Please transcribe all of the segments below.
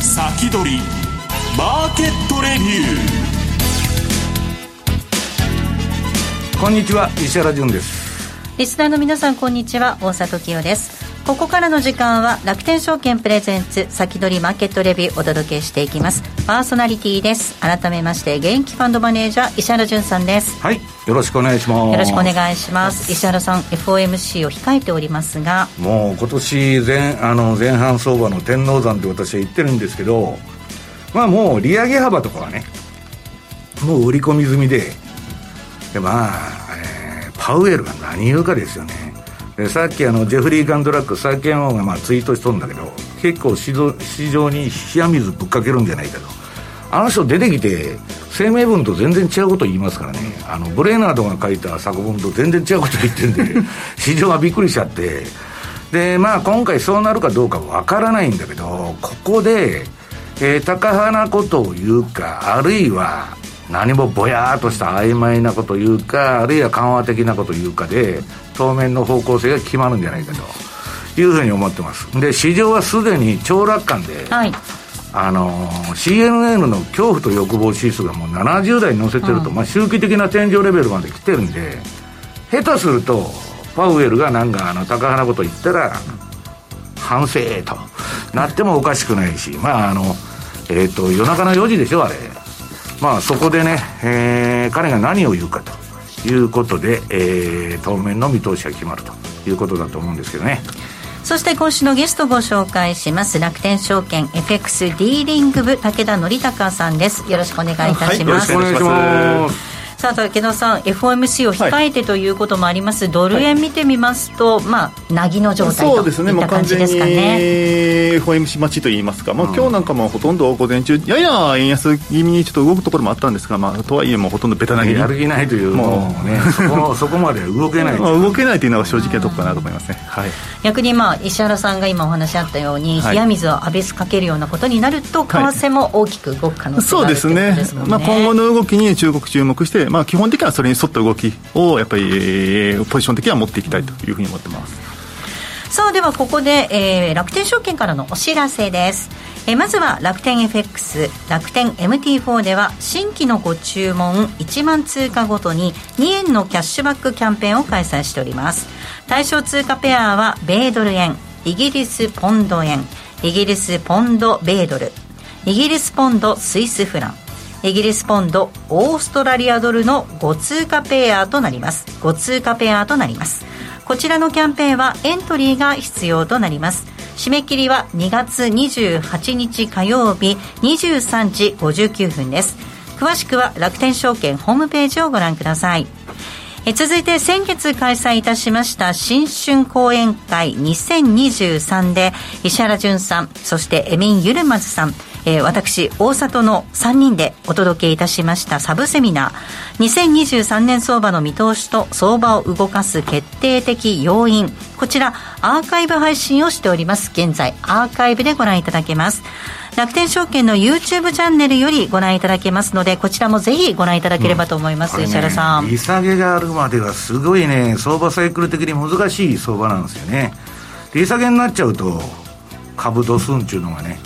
先取りマーケットレビューこんにちは石原潤です。リスナーの皆さんこんにちは。大里清ですここからの時間は楽天証券プレゼンツ先取りマーケットレビューお届けしていきます。パーソナリティです。改めまして現役ファンドマネージャー石原潤さんです。はい。よろしくお願いします。よろしくお願いします。石原さん FOMC を控えておりますが。もう今年前あの前半相場の天王山って私は言ってるんですけどまあもう利上げ幅とかはねもう売り込み済みででまあ、えー、パウエルが何言うかですよねでさっきあのジェフリー・ガンドラック債券王がまあツイートしとるんだけど結構市場に冷や水ぶっかけるんじゃないかと。あの人出てきて声明文と全然違うこと言いますからね。あのブレーナードが書いた作文と全然違うこと言ってるんで 市場がびっくりしちゃって。でまあ今回そうなるかどうかわからないんだけどここで、えー、高派なことを言うかあるいは何もぼやーっとした曖昧なこと言うかあるいは緩和的なこと言うかで当面の方向性が決まるんじゃないかと。いうふうに思ってます。で市場はすでに超楽観で、はい、あの CNN の恐怖と欲望指数がもう70台に乗せてると、うん、まあ、周期的な天井レベルまで来てるんで下手するとパウエルがなんかあの高派なこと言ったら反省となってもおかしくないしまああのえっ、ー、と夜中の4時でしょあれ。まあそこでね、えー、彼が何を言うかということで、えー、当面の見通しが決まるということだと思うんですけどね。そして今週のゲストご紹介します。楽天証券 FX ディーリング部武田則孝さんです。よろしくお願いいたします、はい、よろしくお願いしますさあ武田さん FOMC を控えてということもあります、はい、ドル円見てみますと、はい、まあなぎの状態といった感じですかね。ね FOMC 待ちといいますか、まあ、今日なんかもほとんど午前中やや円安気味にちょっと動くところもあったんですが、まあ、とはいえもうほとんどベタなぎやる気ないというもう。ねそこそこまで動けない、まあ、動けないというのが正直なとこかなと思いますね、はい、逆にまあ石原さんが今お話あったように、冷や水を浴びすかけるようなことになると為替も大きく動く可能性がある、そうですね、まあ、今後の動きに中国注目して、まあ、基本的にはそれに沿った動きをやっぱり、ポジション的には持っていきたいというふうに思ってます。さあではここで、えー、楽天証券からのお知らせです、えー、まずは楽天 FX 楽天 MT4 では新規のご注文1万通貨ごとに2円のキャッシュバックキャンペーンを開催しております。対象通貨ペアは米ドル円イギリスポンド円イギリスポンド米ドルイギリスポンドスイスフラン。イギリスポンドオーストラリアドルの5通貨ペアとなります。5通貨ペアとなります。こちらのキャンペーンはエントリーが必要となります。締め切りは2月28日火曜日23時59分です。詳しくは楽天証券ホームページをご覧ください。え続いて先月開催いたしました新春講演会2023で石原淳さんそしてエミン・ユルマズさんえー、私大里の3人でお届けいたしましたサブセミナー。2023年相場の見通しと相場を動かす決定的要因。こちらアーカイブ配信をしております。現在アーカイブでご覧いただけます。楽天証券の YouTube チャンネルよりご覧いただけますのでこちらもぜひご覧いただければと思います、うん。ね、石原さん。利下げがあるまではすごいね相場サイクル的に難しい相場なんですよね。利下げになっちゃうと株ドスンっていうのがね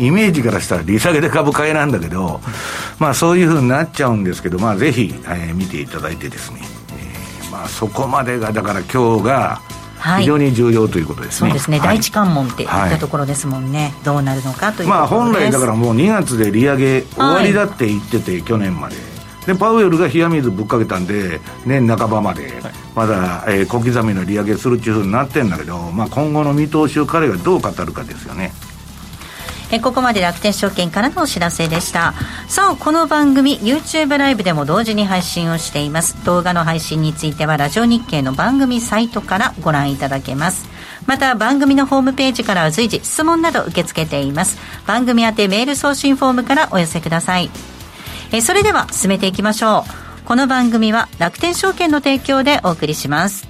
イメージからしたら利下げで株買いなんだけど、まあ、そういうふうになっちゃうんですけど、まあ、ぜひ、えー、見ていただいてですね、えーまあ、そこまでがだから今日が非常に重要ということですね、はい、そうですね、はい、第一関門っていったところですもんね、はい、どうなるのかというまあ本来だからもう2月で利上げ終わりだって言ってて、去年まで。でパウエルが冷や水ぶっかけたんで年半ばまでまだ、えー、小刻みの利上げするっていうふうになってるんだけど、まあ、今後の見通しを彼がどう語るかですよねえここまで楽天証券からのお知らせでした。さあこの番組 YouTube ライブでも同時に配信をしています。動画の配信についてはラジオ日経の番組サイトからご覧いただけます。また番組のホームページからは随時質問など受け付けています。番組宛てメール送信フォームからお寄せください。えそれでは進めていきましょう。この番組は楽天証券の提供でお送りします。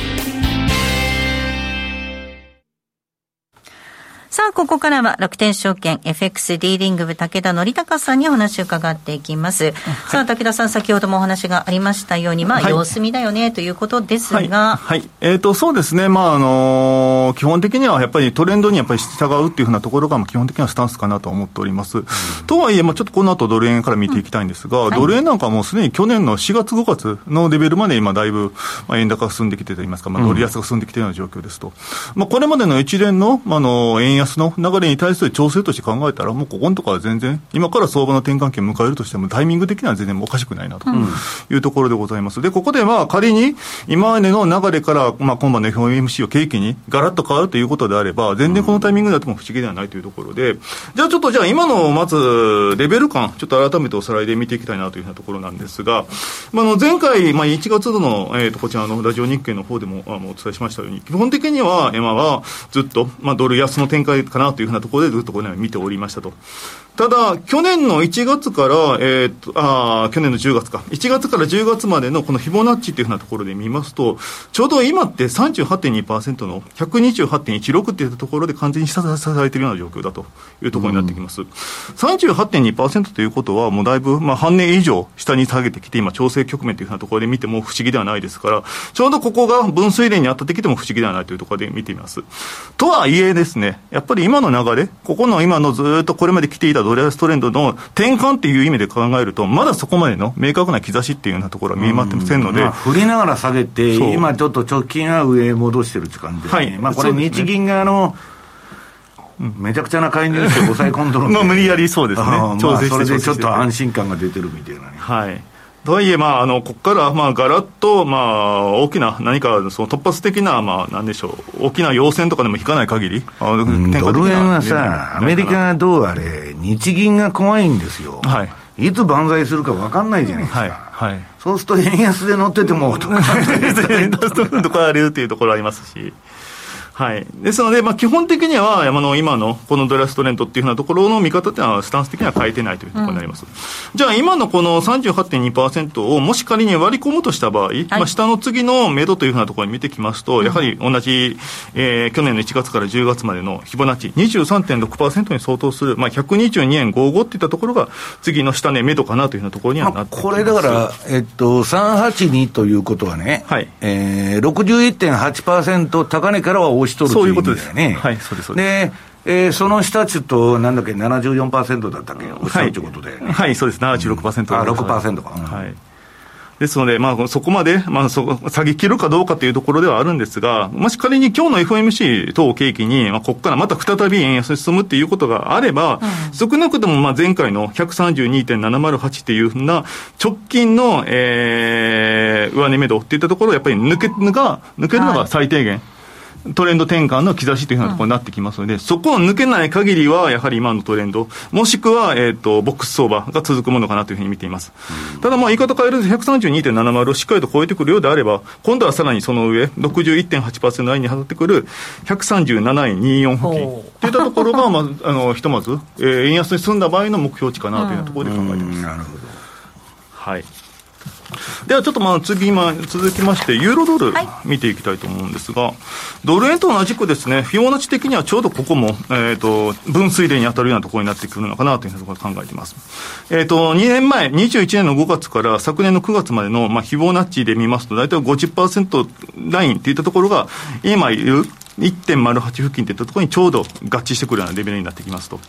さあ、ここからは楽天証券 FX ディーリング部武田則隆さんにお話を伺っていきます。はい、さあ、武田さん、先ほどもお話がありましたように、まあ、様子見だよね、ということですが。はい。はい、えっ、ー、と、そうですね。まあ、あのー、基本的にはやっぱりトレンドにやっぱり従うっていうふうなところが、基本的なスタンスかなと思っております。うん、とはいえ、まあ、ちょっとこの後ドル円から見ていきたいんですが、うんはい、ドル円なんかもうすでに去年の4月5月のレベルまで今だいぶ、まあ、円高が進んできてといいますか、まあ、ドル安が進んできているような状況ですと。うん、まあ、これまでの一連の、あの、円安の流れに対する調整として考えたら、もうここのところは全然、今から相場の転換期を迎えるとしても、タイミング的には全然おかしくないなというところでございます。で、ここでまあ仮に今までの流れから、まあ、今晩の FOMC を契機にガラッと変わるということであれば、全然このタイミングであっても不思議ではないというところで、じゃあちょっとじゃあ今のまずレベル感、ちょっと改めておさらいで見ていきたいなというようなところなんですが、まあ、の前回、まあ、1月の、えー、とこちらのラジオ日経の方でもあのお伝えしましたように、基本的には今はずっと、まあ、ドル安の展開かなというふうなところでずっとこのように見ておりましたと。ただ、去年の1月から、えー、っと、あ去年の10月か。1月から10月までのこのフィボナッチっていうふうなところで見ますと、ちょうど今って38.2%の128.16っていうところで完全に下支えているような状況だというところになってきます。うん、38.2%ということは、もうだいぶ、まあ、半年以上下に下げてきて、今、調整局面というふうなところで見ても不思議ではないですから、ちょうどここが分水嶺に当たってきても不思議ではないというところで見ています。とはいえですね、やっぱり今の流れ、ここの今のずっとこれまで来ていたドル安トレンドの転換っていう意味で考えると、まだそこまでの明確な兆しっていうようなところは見えませんので、まあ、振りながら下げて、今ちょっと直近は上へ戻してるって感じですね、はい、まあ、これ、日銀側の、めちゃくちゃな介入して抑え込んどる まあ無理やりそうですね、調整して、それでちょっと安心感が出てるみたいなね。はいとはいえ、まあ、あの、ここから、まあ、ガラッと、まあ、大きな、何か、その突発的な、まあ、なんでしょう、大きな要請とかでも引かない限り、ドル円はさ、アメリカがどうあれ、日銀が怖いんですよ。はい。いつ万歳するか分かんないじゃないですか。はい。はい。そうすると円安で乗ってても、とか。とかあるっていうところありますし。はい、ですので、まあ、基本的には山の今のこのドラストレントっていうふうなところの見方っていうのは、スタンス的には変えてないというところになります。うん、じゃあ、今のこの38.2%をもし仮に割り込むとした場合、はい、まあ、下の次の目処というふうなところに見てきますと、やはり同じ、えー、去年の1月から10月までのフィボナッチ23.6%に相当する、まあ、122円55っていったところが、次の下値目処かなというようなところにはなってこれだから、えっと、382ということはね、はい。えー、61.8%高値からは押し取るという意味だよね。はい、そうです、そうです。でえー、その下ちょっと、なんだっけ、74%だったっけ、押し取るということで、ね、はい、そうです、76%、あ、6%か。はい。ですので、まあ、そこまで、まあ、そ下げ切るかどうかというところではあるんですが、もし仮に今日の FOMC 等を契機に、まあ、ここからまた再び円安に進むっていうことがあれば、うん、少なくともまあ前回の132.708っていうふうな直近の、えー、上値目処っていったところをやっぱり抜けが、抜けるのが最低限。はいトレンド転換の兆しというふうなところになってきますので、うん、そこを抜けない限りは、やはり今のトレンド、もしくは、えっ、ー、と、ボックス相場が続くものかなというふうに見ています。うん、ただ、まあ、言い方変えると132.70をしっかりと超えてくるようであれば、今度はさらにその上、61.8%ラインに当たってくる137円24付近といったところが、まあ、あの、ひとまず、えー、円安に進んだ場合の目標値かなというところで考えています。なるほど。はい。ではちょっとまあ次、今、続きまして、ユーロドル見ていきたいと思うんですが、はい、ドル円と同じくですね、フィオナチ的にはちょうどここも、えっ、ー、と、分水嶺に当たるようなところになってくるのかなというところ考えています。えっ、ー、と、2年前、21年の5月から昨年の9月までの、まあ、フィボナッチで見ますと、大体50%ラインといったところが、今いる1.08付近といったところにちょうど合致してくるようなレベルになってきますと。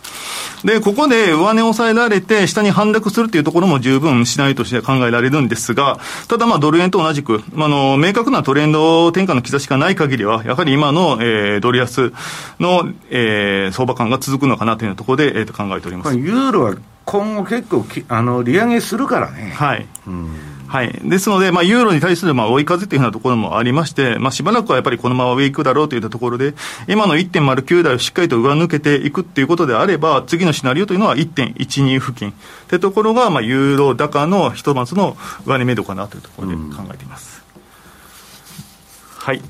で、ここで上値を抑えられて、下に反落するというところも十分シナリオとして考えられるんですが、ただまあドル円と同じく、あの、明確なトレンド転換の兆しがない限りは、やはり今の、えー、ドル安の、えー、相場感が続くのかなというところで、えー、と考えております。ユーロは今後結構き、あの、利上げするからね。はい。うんはい。ですので、まあ、ユーロに対する、まあ、追い風というふうなところもありまして、まあ、しばらくはやっぱりこのまま上行くだろうといったところで、今の1.09台をしっかりと上抜けていくということであれば、次のシナリオというのは1.12付近というところが、ユーロ高のひとまずの上値目処かなというところで考えています。はい。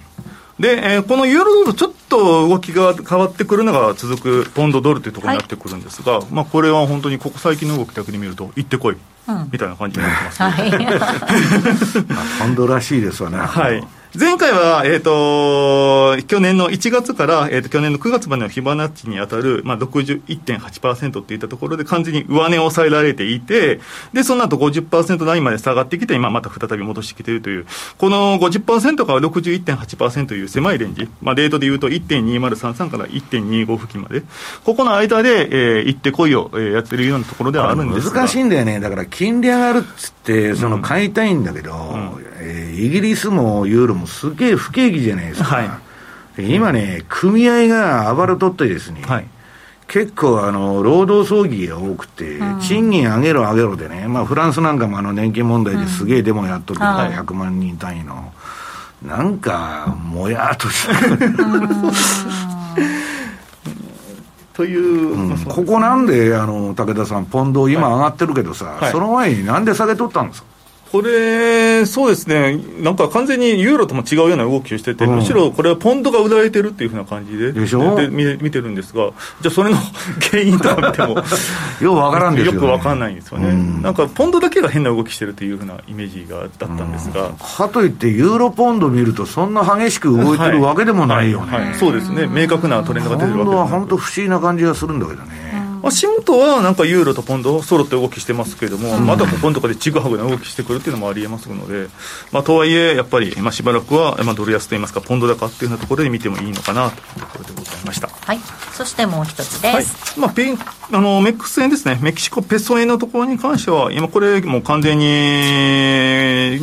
で、えー、このユーロドル、ちょっと動きが変わってくるのが続くポンドドルというところになってくるんですが、はい、まあ、これは本当にここ最近の動きだけで見ると、行ってこい、うん、みたいな感じになってます、ね、はい、ポンドらしいですわね。はい前回は、えっ、ー、と、去年の1月から、えっ、ー、と、去年の9月までのフィボナッチに当たる、まあ、61.8%っていったところで完全に上値を抑えられていて、で、その後50%ラインまで下がってきて、今また再び戻してきているという、この50%から61.8%という狭いレンジ、まあ、レートで言うと1.2033から1.25付近まで、ここの間で、えー、行ってこいを、えー、やってるようなところではあるんですが。難しいんだよね。だから金利上がるっつって、その買いたいんだけど、うんうん。えー、イギリスもユーロもすげえ不景気じゃないですか、はい、今ね、組合が暴れとってですね、はい、結構あの労働争議が多くて、うん、賃金上げろ上げろでね、まあ、フランスなんかもあの年金問題ですげえデモやっとるうん、100万人単位の、なんか、もやっとした。という、うん、ここなんであの武田さん、ポンド、今上がってるけどさ、はい、その前になんで下げとったんですか？これ、そうですね、なんか完全にユーロとも違うような動きをしてて、うん、むしろこれはポンドが売られてるっていうふうな感じででしょ？で見見てるんですが、じゃあ、それの原因とか見ても、よくわからんですよ、ね、よくわかんないんですよね、うん、なんかポンドだけが変な動きしてるというふうなイメージがだったんですが、うん、かといって、ユーロポンド見ると、そんな激しく動いてるわけでもないよね、はいはいはい、そうですね、明確なトレンドが出てるわけです、ね、ポンドは本当、不思議な感じがするんだけどね。足元はなんかユーロとポンド揃って動きしてますけれども、うん、またここのところでちぐはぐな動きしてくるっていうのもありえますので、まあ、とはいえ、やっぱり、まあ、しばらくは、まあ、ドル安といいますか、ポンド高っていうようなところで見てもいいのかなというところでございました。はい、そしてもう一つです。はい、まあ、ペイあのメックス円ですね、メキシコペソ円のところに関しては、今、これ、もう完全に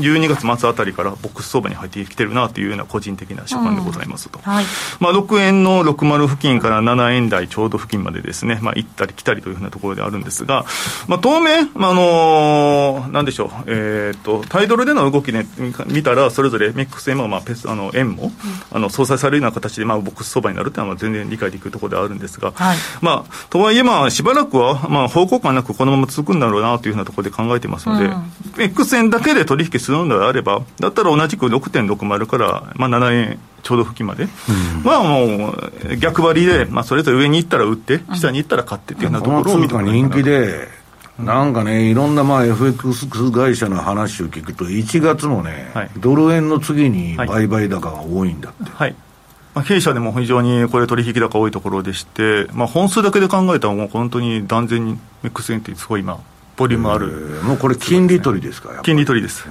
12月末あたりからボックス相場に入ってきてるなというような個人的な所感でございますと、うん。はい、まあ、6円の60付近から7円台ちょうど付近までですね、まあ、行ったり来たりというふうなところであるんですが、まあ、当面、まあ、あのなんでしょう、えー、っと、タイドルでの動きで見たら、それぞれメックス円も、まあ、ペスあの円も、うん、あの相殺されるような形で、まあ、ボックス相場になるというのは全然理解できるところではあるんですが、はい、まあ、とはいえ、まあ、しばらくは、まあ、方向感なくこのまま続くんだろうなというふうなところで考えてますので、うん、X 円だけで取引するのであれば、だったら同じく6.60から、まあ、7円ちょうど付近まで、うん、まあもう逆張りで、まあ、それぞれ上に行ったら売って、下に行ったら買ってっていうようなところを見ても人気で、な。んかね、いろんなまあ FX 会社の話を聞くと、1月もね、はい、ドル円の次に売買高が多いんだって。はい。まあ、弊社でも非常にこれ取引高多いところでして、まあ、本数だけで考えたらもう本当に断然に MX 円ってすごい今ボリュームある、もうこれ金利取りですか金利取りです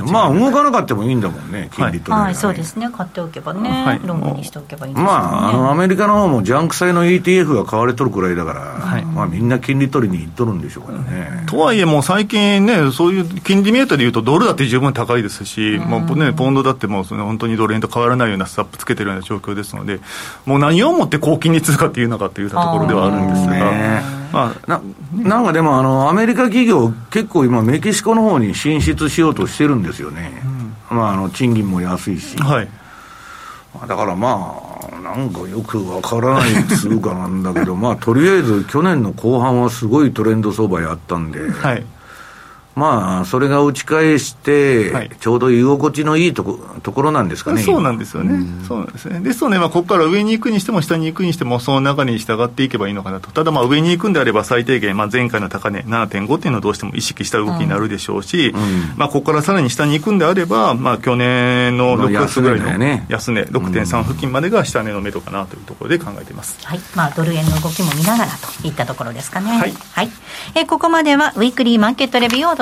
まあ動かなかったもいいんだもんね、金利取り、はい、そうですね、買っておけばね、はい、ロングにしておけばいいんですね、まあ、あのアメリカの方もジャンク債の ETF が買われとるくらいだから、はい、まあ、みんな金利取りにいっとるんでしょうからね。とはいえ、もう最近ね、そういう金利メーターでいうと、ドルだって十分高いですし、まあね、ポンドだってもう本当にドル円と変わらないようなスタップつけてるような状況ですので、もう何をもって高金利通貨っていうのかというところではあるんですが。まあ、ななんかでもあの、アメリカ企業、結構今、メキシコの方に進出しようとしてるんですよね、うん、まあ、あの賃金も安いし、はい、だからまあ、なんかよくわからない通貨なんだけど、まあ、とりあえず去年の後半はすごいトレンド相場やったんで、はい、まあ、それが打ち返して、ちょうど居心地のいいとこところなんですかね、そうなんですよね、うん、そうなんですね。ですので、まあ、ここから上に行くにしても、下に行くにしても、その中に従っていけばいいのかなと、ただ、まあ上に行くんであれば、最低限、まあ、前回の高値7.5っていうのをどうしても意識した動きになるでしょうし、うん、まあ、ここからさらに下に行くんであれば、まあ、去年の6月ぐらいの安値、6.3付近までが下値の目処かなというところで考えています、はい。まあ、ドル円の動きも見ながらといったところですかね。はい、はい、えここまではウィークリーマーケットレビュー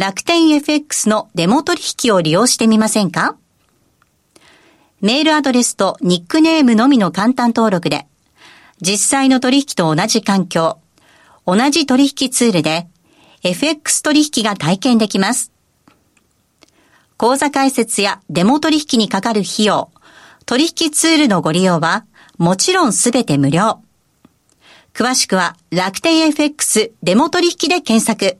楽天 FX のデモ取引を利用してみませんか？メールアドレスとニックネームのみの簡単登録で、実際の取引と同じ環境、同じ取引ツールで FX 取引が体験できます。口座開設やデモ取引にかかる費用、取引ツールのご利用はもちろんすべて無料。詳しくは楽天 FX デモ取引で検索。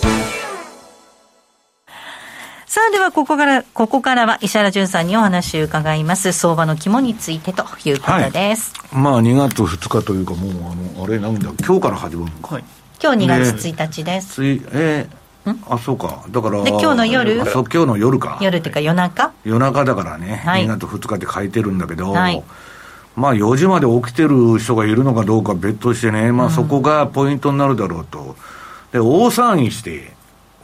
ではここから、ここからは石原淳さんにお話を伺います。相場の肝についてということです。はい、まあ、2月2日というか、もう、あの、あれなんだ、今日から始まるのか。はい、今日2月1日です。つい、えー、あそうか。だからで今日の夜？そう今日の夜か。夜っていうか夜中？夜中だからね、はい、2月2日って書いてるんだけど、はい、まあ4時まで起きてる人がいるのかどうか別としてね、まあ、そこがポイントになるだろうと、で大騒ぎして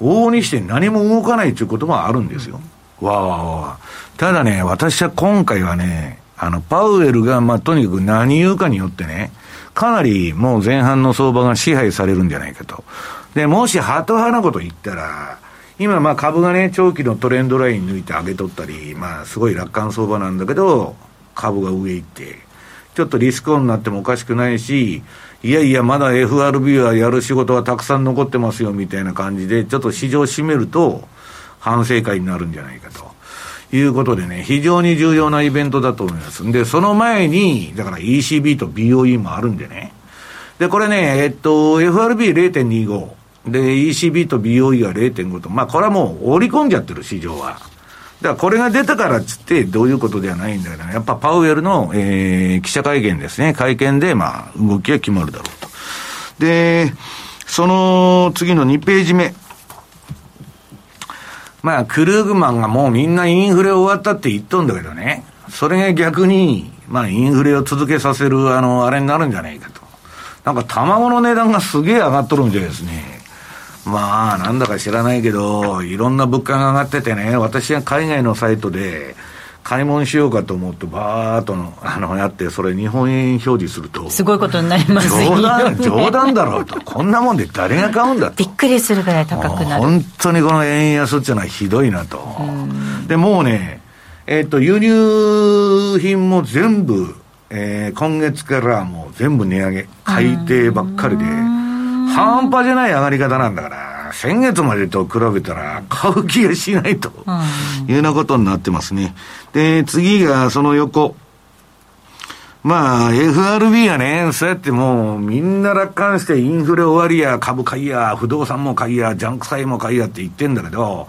往々にして何も動かないということもあるんですよ。わーわーわ。ただね、私は今回はね、あの、パウエルが、まあ、とにかく何言うかによってね、かなりもう前半の相場が支配されるんじゃないかと。で、もしハト派なこと言ったら、今まあ株がね、長期のトレンドライン抜いて上げとったり、まあすごい楽観相場なんだけど、株が上行って、ちょっとリスクオンになってもおかしくないし、いやいや、まだ FRB はやる仕事はたくさん残ってますよみたいな感じで、ちょっと市場を占めると、反省会になるんじゃないかと。いうことでね、非常に重要なイベントだと思います。んで、その前に、だから ECB と BOE もあるんでね。で、これね、えっと、FRB0.25。で、ECB と BOE が0.5と。まあ、これはもう織り込んじゃってる、市場は。だからこれが出たからっつってどういうことではないんだけど、ね、やっぱパウエルの、えー、記者会見ですね、会見で、まあ、動きが決まるだろうと。で、その次の2ページ目。まあ、クルーグマンがもうみんなインフレ終わったって言っとんだけどね、それが逆に、まあ、インフレを続けさせる、あの、あれになるんじゃないかと。なんか卵の値段がすげえ上がっとるんでですね、まあ、なんだか知らないけど、いろんな物価が上がっててね、私は海外のサイトで、買い物しようかと思って、ばーっとの、あの、やって、それ日本円表示すると。すごいことになります冗談、冗談だろうと。こんなもんで誰が買うんだと。びっくりするぐらい高くなる。本当にこの円安っていうのはひどいなと。で、もうね、えっ、ー、と、輸入品も全部、えー、今月からもう全部値上げ、改定ばっかりで。半端じゃない上がり方なんだから、先月までと比べたら買う気がしないというようなことになってますね。で、次がその横。まあ、FRB がね、そうやってもう、みんな楽観してインフレ終わりや、株買いや、不動産も買いや、ジャンク債も買いやって言ってんだけど、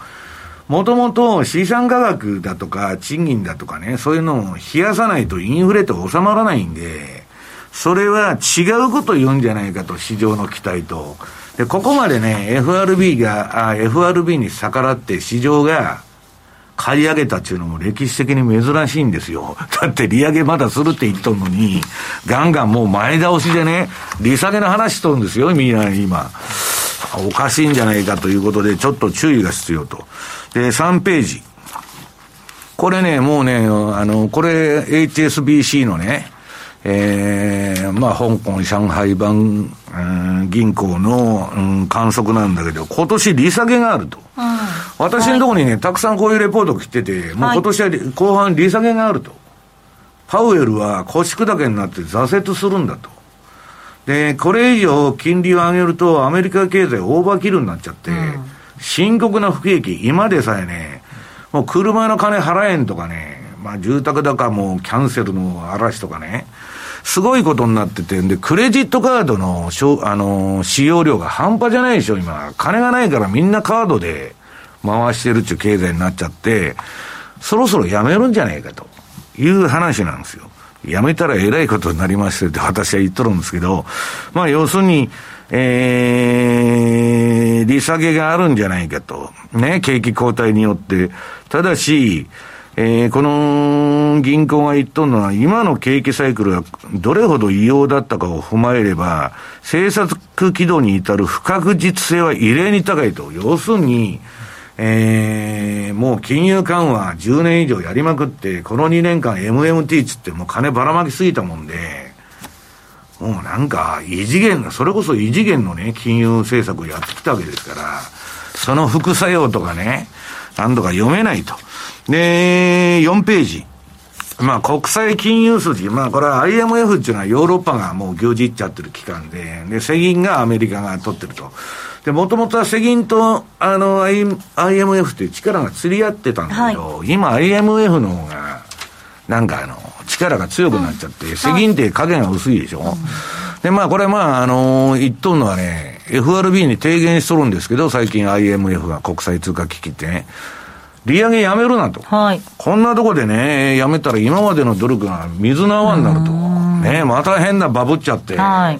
もともと資産価格だとか、賃金だとかね、そういうのを冷やさないとインフレって収まらないんで、それは違うこと言うんじゃないかと、市場の期待と。で、ここまでね、FRB が、あ FRB に逆らって市場が買い上げたっていうのも歴史的に珍しいんですよ。だって利上げまだするって言っとんのに、ガンガンもう前倒しでね、利下げの話しとるんですよ、みんな今。おかしいんじゃないかということで、ちょっと注意が必要と。で、3ページ。これね、もうね、あの、これ HSBC のね、えー、まあ、香港、上海版、うん、銀行の、うん、観測なんだけど、今年利下げがあると。うん、私のところにね、たくさんこういうレポート来てて、もう今年は後半利下げがあると。パウエルは腰砕けになって挫折するんだと。で、これ以上金利を上げるとアメリカ経済オーバーキルになっちゃって、うん深刻な不景気、今でさえね、もう車の金払えんとかね、まあ住宅高もキャンセルの嵐とかね、すごいことになっててん、で、クレジットカードの、あの、使用量が半端じゃないでしょ、今。金がないからみんなカードで回してるっていう経済になっちゃって、そろそろやめるんじゃないかという話なんですよ。やめたらえらいことになりましてって私は言っとるんですけど、まあ要するに、えー、利下げがあるんじゃないかと。ね、景気後退によって。ただし、えー、この銀行が言っとるのは、今の景気サイクルがどれほど異様だったかを踏まえれば、政策軌道に至る不確実性は異例に高いと。要するに、えー、もう金融緩和10年以上やりまくって、この2年間 MMT つってもう金ばらまきすぎたもんで、もうなんか、異次元の、それこそ異次元のね、金融政策をやってきたわけですから、その副作用とかね、なんとか読めないと。で、4ページ。まあ、国際金融筋、まあ、これは IMF っていうのはヨーロッパがもう牛耳っちゃってる機関で、で、世銀がアメリカが取ってると。で、もともとは世銀と、あの、IMF っていう力が釣り合ってたんだけど、はい、今 IMF の方が、なんかあの、力が強くなっちゃって、うん、世銀って影が薄いでしょ？はい、で、まあ、これまあ、あのー、言っとるのはね、FRB に提言しとるんですけど、最近 IMF が国際通貨危機ってね、利上げやめるなと。はい。こんなとこでね、やめたら今までの努力が水の泡になると。ね、また変なバブっちゃって。はい。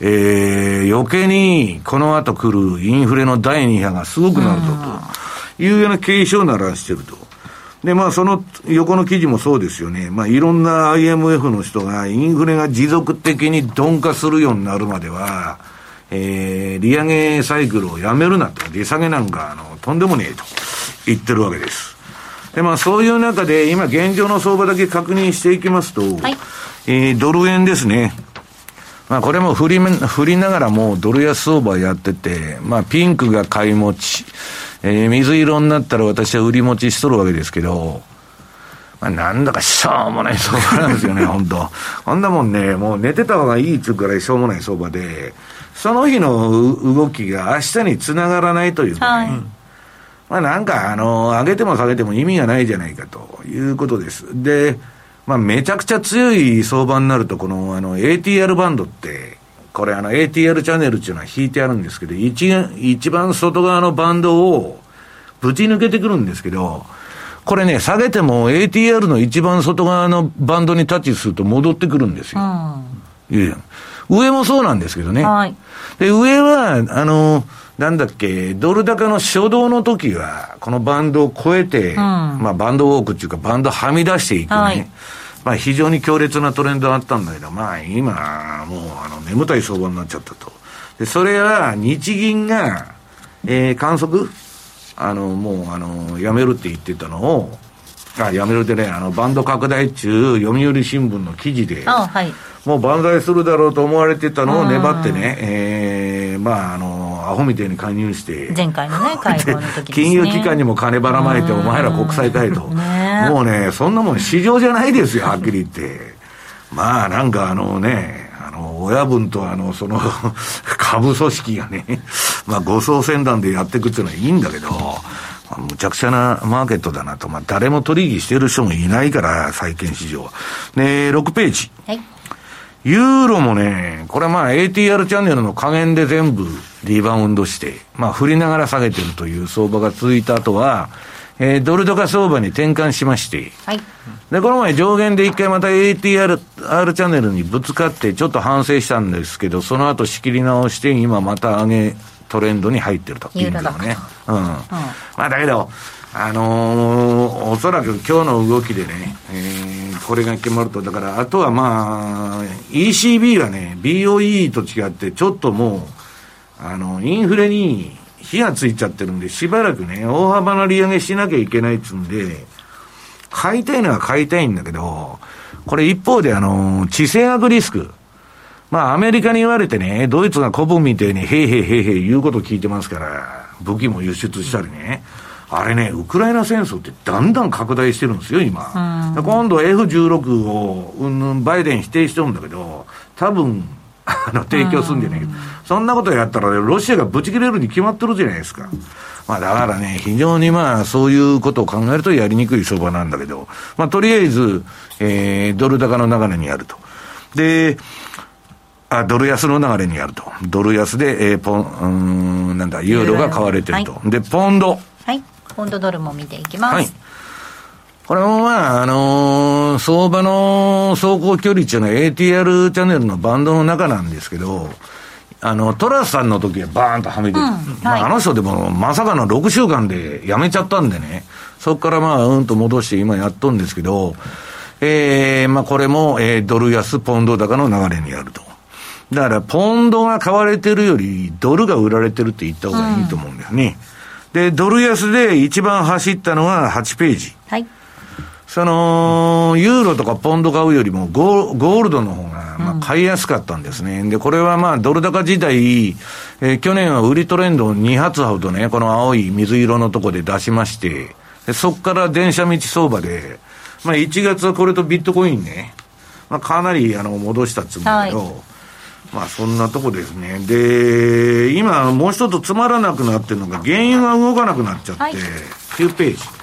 えー、余計にこの後来るインフレの第2波がすごくなると、というような警鐘を鳴らしてると。で、まあ、その横の記事もそうですよね。まあ、いろんな IMF の人が、インフレが持続的に鈍化するようになるまでは、えー、利上げサイクルをやめるなと。利下げなんか、あの、とんでもねえと言ってるわけです。で、まあ、そういう中で、今、現状の相場だけ確認していきますと、はい、えー、ドル円ですね。まあ、これも振り、振りながらもドル安相場やってて、まあ、ピンクが買い持ち、えー、水色になったら私は売り持ちしとるわけですけど、まあ、なんだかしょうもない相場なんですよね、本当こんなもんね、もう寝てた方がいいっつうくらいしょうもない相場で、その日の動きが明日につながらないというかね、はい、まあなんか、あの、上げても下げても意味がないじゃないかということです。で、まあめちゃくちゃ強い相場になると、この、あの、ATR バンドって、これあの ATR チャンネルっていうのは引いてあるんですけど、一一番外側のバンドをぶち抜けてくるんですけど、これね、下げても ATR の一番外側のバンドにタッチすると戻ってくるんですよ。うん、上もそうなんですけどね。はい、で、上は、あの、なんだっけ、ドル高の初動の時は、このバンドを超えて、うん、まあバンドウォークっていうか、バンドはみ出していくね。はいまあ非常に強烈なトレンドがあったんだけど、まあ今、もうあの眠たい相場になっちゃったと。で、それは日銀が、えー、観測あの、もうあの、やめるって言ってたのを、あ、やめるってね、あの、バンド拡大中、読売新聞の記事で、はい、もう万歳するだろうと思われてたのを粘ってね、えー、まあ、あの、アホみたいに加入して、前回のね、会合の時、ね、金融機関にも金ばらまいて、お前ら国債買えと。もうね、そんなもん市場じゃないですよ、はっきり言って。まあ、なんかあのね、あの、親分とあの、その 株組織がね、まあ、護送船団でやっていくっていうのはいいんだけど、むちゃくちゃなマーケットだなと。まあ、誰も取引してる人もいないから、債券市場は。で、6ページ。はい。ユーロもね、これまあ ATR チャンネルの加減で全部リバウンドして、まあ振りながら下げてるという相場が続いた後は、えー、ドル高相場に転換しまして、はい。で、この前上限で一回また ATR R チャンネルにぶつかってちょっと反省したんですけど、その後仕切り直して今また上げトレンドに入ってると。ユーロね。うん。うん、まあだけど、あのー、おそらく今日の動きでね、えー、これが決まると、だからあとはまあ、ECB がね、BOE と違ってちょっともう、あの、インフレに火がついちゃってるんで、しばらくね、大幅な利上げしなきゃいけないっつうんで、買いたいのは買いたいんだけど、これ一方であの、地政学リスク。まあアメリカに言われてね、ドイツが古文みたいにへいへいへいへい言うこと聞いてますから、武器も輸出したりね。あれね、ウクライナ戦争ってだんだん拡大してるんですよ、今。今度 F16 を、うん、バイデン否定してるんだけど、多分、あの、提供するんじゃないけど、そんなことやったら、ロシアがブチ切れるに決まってるじゃないですか。まあだからね、非常にまあそういうことを考えるとやりにくい相場なんだけど、まあとりあえず、えー、ドル高の流れにあると。で、あ、ドル安の流れにあると。ドル安で、えー、ポン、うん、なんだ、ユーロが買われてると。はい、で、ポンド。はい。ポンドドルも見ていきます。はい。これもまあ、あのー、相場の走行距離っていうのは ATR チャンネルのバンドの中なんですけど、あの、トラスさんの時はバーンとはめて、うんはい、まあ、あの人でもまさかの6週間で辞めちゃったんでね、そこからまあ、うんと戻して今やっとんですけど、ええー、まあこれも、えー、ドル安ポンド高の流れにあると。だから、ポンドが買われてるより、ドルが売られてるって言った方がいいと思うんですね。うんで、ドル安で一番走ったのは8ページ。はい。その、ユーロとかポンド買うよりもゴゴールドの方が、まあ、買いやすかったんですね。うん、で、これはまあ、ドル高時代、えー、去年は売りトレンドを2発ほどね、この青い水色のとこで出しまして、でそこから電車道相場で、まあ、1月はこれとビットコインね、まあ、かなりあの戻したっつうんだけど、はい。まあそんなとこですね。で、今もう一つつまらなくなってるのが、原油が動かなくなっちゃって、はい、9ページ。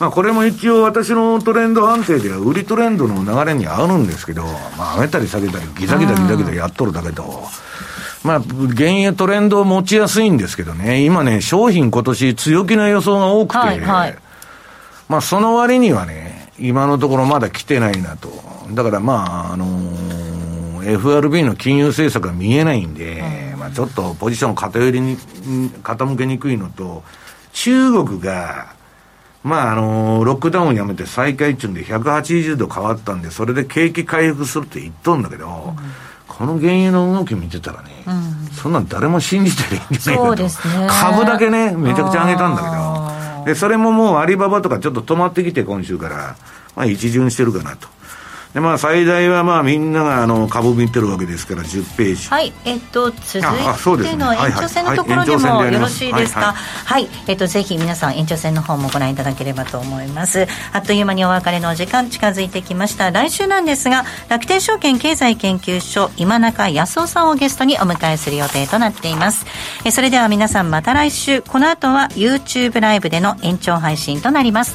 まあこれも一応私のトレンド判定では売りトレンドの流れに合うんですけど、まあ上げたり下げたりギザギザギザギザやっとるだけど、まあ原油トレンド持ちやすいんですけどね、今ね、商品今年強気な予想が多くて、はいはい、まあその割にはね、今のところまだ来てないなと。だからまあ、あのー FRB の金融政策が見えないんで、まあ、ちょっとポジション偏りに、傾けにくいのと、中国が、まあ、あの、ロックダウンをやめて再開中で180度変わったんで、それで景気回復するって言っとんだけど、うん、この原油の動き見てたらね、うん、そんなん誰も信じてるんじゃないかと。ね、株だけね、めちゃくちゃ上げたんだけど、で、それももうアリババとかちょっと止まってきて今週から、まあ一巡してるかなと。でまあ、最大はまあみんながあの株見てるわけですから10ページ。はい。えっと続いての延長戦のところでもよろしいですか？はい、えっとぜひ皆さん延長戦の方もご覧いただければと思います。あっという間にお別れの時間近づいてきました。来週なんですが楽天証券経済研究所今中康夫さんをゲストにお迎えする予定となっています。えそれでは皆さんまた来週。この後は YouTube ライブでの延長配信となります